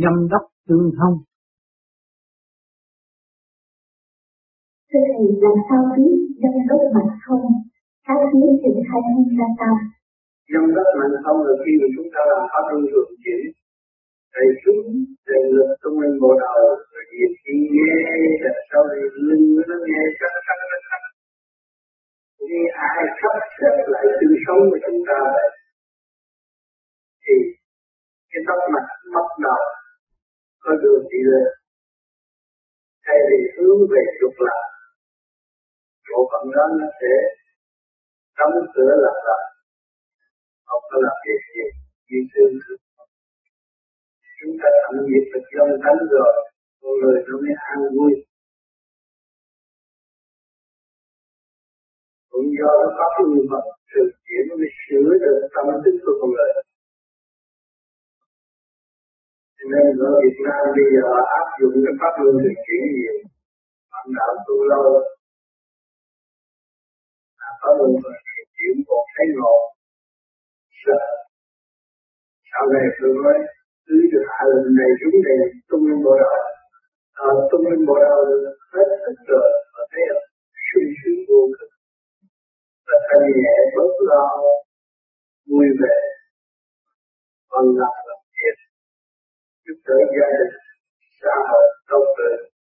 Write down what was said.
nhâm đốc tương thông. Thưa Thầy, làm sao biết nhâm đốc mạnh không? Các phía trình hay không ra sao? Nhâm đốc mạnh không là khi mà chúng ta làm pháp luân thường chuyển thầy chúng rèn lực trong mình bộ đầu rồi việc khi nghe là sau này lưng nó nghe chắc chắc chắc chắc khi ai sắp xếp lại sự sống của chúng ta vậy thì cái tóc mặt bắt đầu có đường đi lên thay vì hướng về trục lạc bộ phận đó nó sẽ đóng cửa lại lại. Không có làm việc gì? Như xưa chúng ta thẩm nhiệt được dân tánh rồi con người nó mới an vui. Cũng do nó có cái người mật sự chuyển nó mới sửa được tâm tính của con người. Nên ở Việt Nam bây giờ áp dụng cái pháp luân thường chuyển nhiều. Bạn đạo tu lâu à, pháp luân thường chuyển một thấy ngộ sợ. Sau này tôi nói cứ được hạ lần này chúng này tung lên bộ đầu à, tung lên bộ đầu hết sức rồi và thấy suy sướng vô cực và thanh nhẹ bớt lo vui vẻ. Còn lại là thiệt giúp đỡ gia đình xã hội công việc